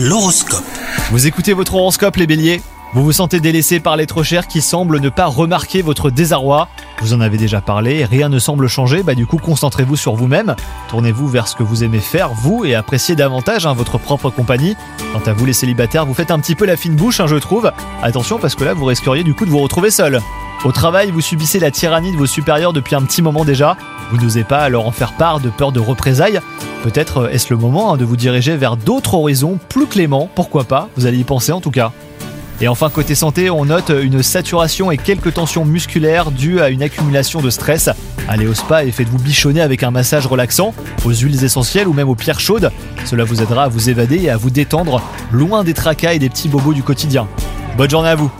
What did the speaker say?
L'horoscope. Vous écoutez votre horoscope les béliers? Vous vous sentez délaissé par les trop chers qui semblent ne pas remarquer votre désarroi Vous en avez déjà parlé, rien ne semble changer, bah du coup concentrez-vous sur vous-même, tournez-vous vers ce que vous aimez faire, vous, et appréciez davantage hein, votre propre compagnie. Quant à vous les célibataires, vous faites un petit peu la fine bouche, hein, je trouve. Attention parce que là vous risqueriez du coup de vous retrouver seul. Au travail, vous subissez la tyrannie de vos supérieurs depuis un petit moment déjà. Vous n'osez pas leur en faire part de peur de représailles. Peut-être euh, est-ce le moment hein, de vous diriger vers d'autres horizons plus cléments, pourquoi pas, vous allez y penser en tout cas. Et enfin côté santé, on note une saturation et quelques tensions musculaires dues à une accumulation de stress. Allez au spa et faites-vous bichonner avec un massage relaxant, aux huiles essentielles ou même aux pierres chaudes. Cela vous aidera à vous évader et à vous détendre, loin des tracas et des petits bobos du quotidien. Bonne journée à vous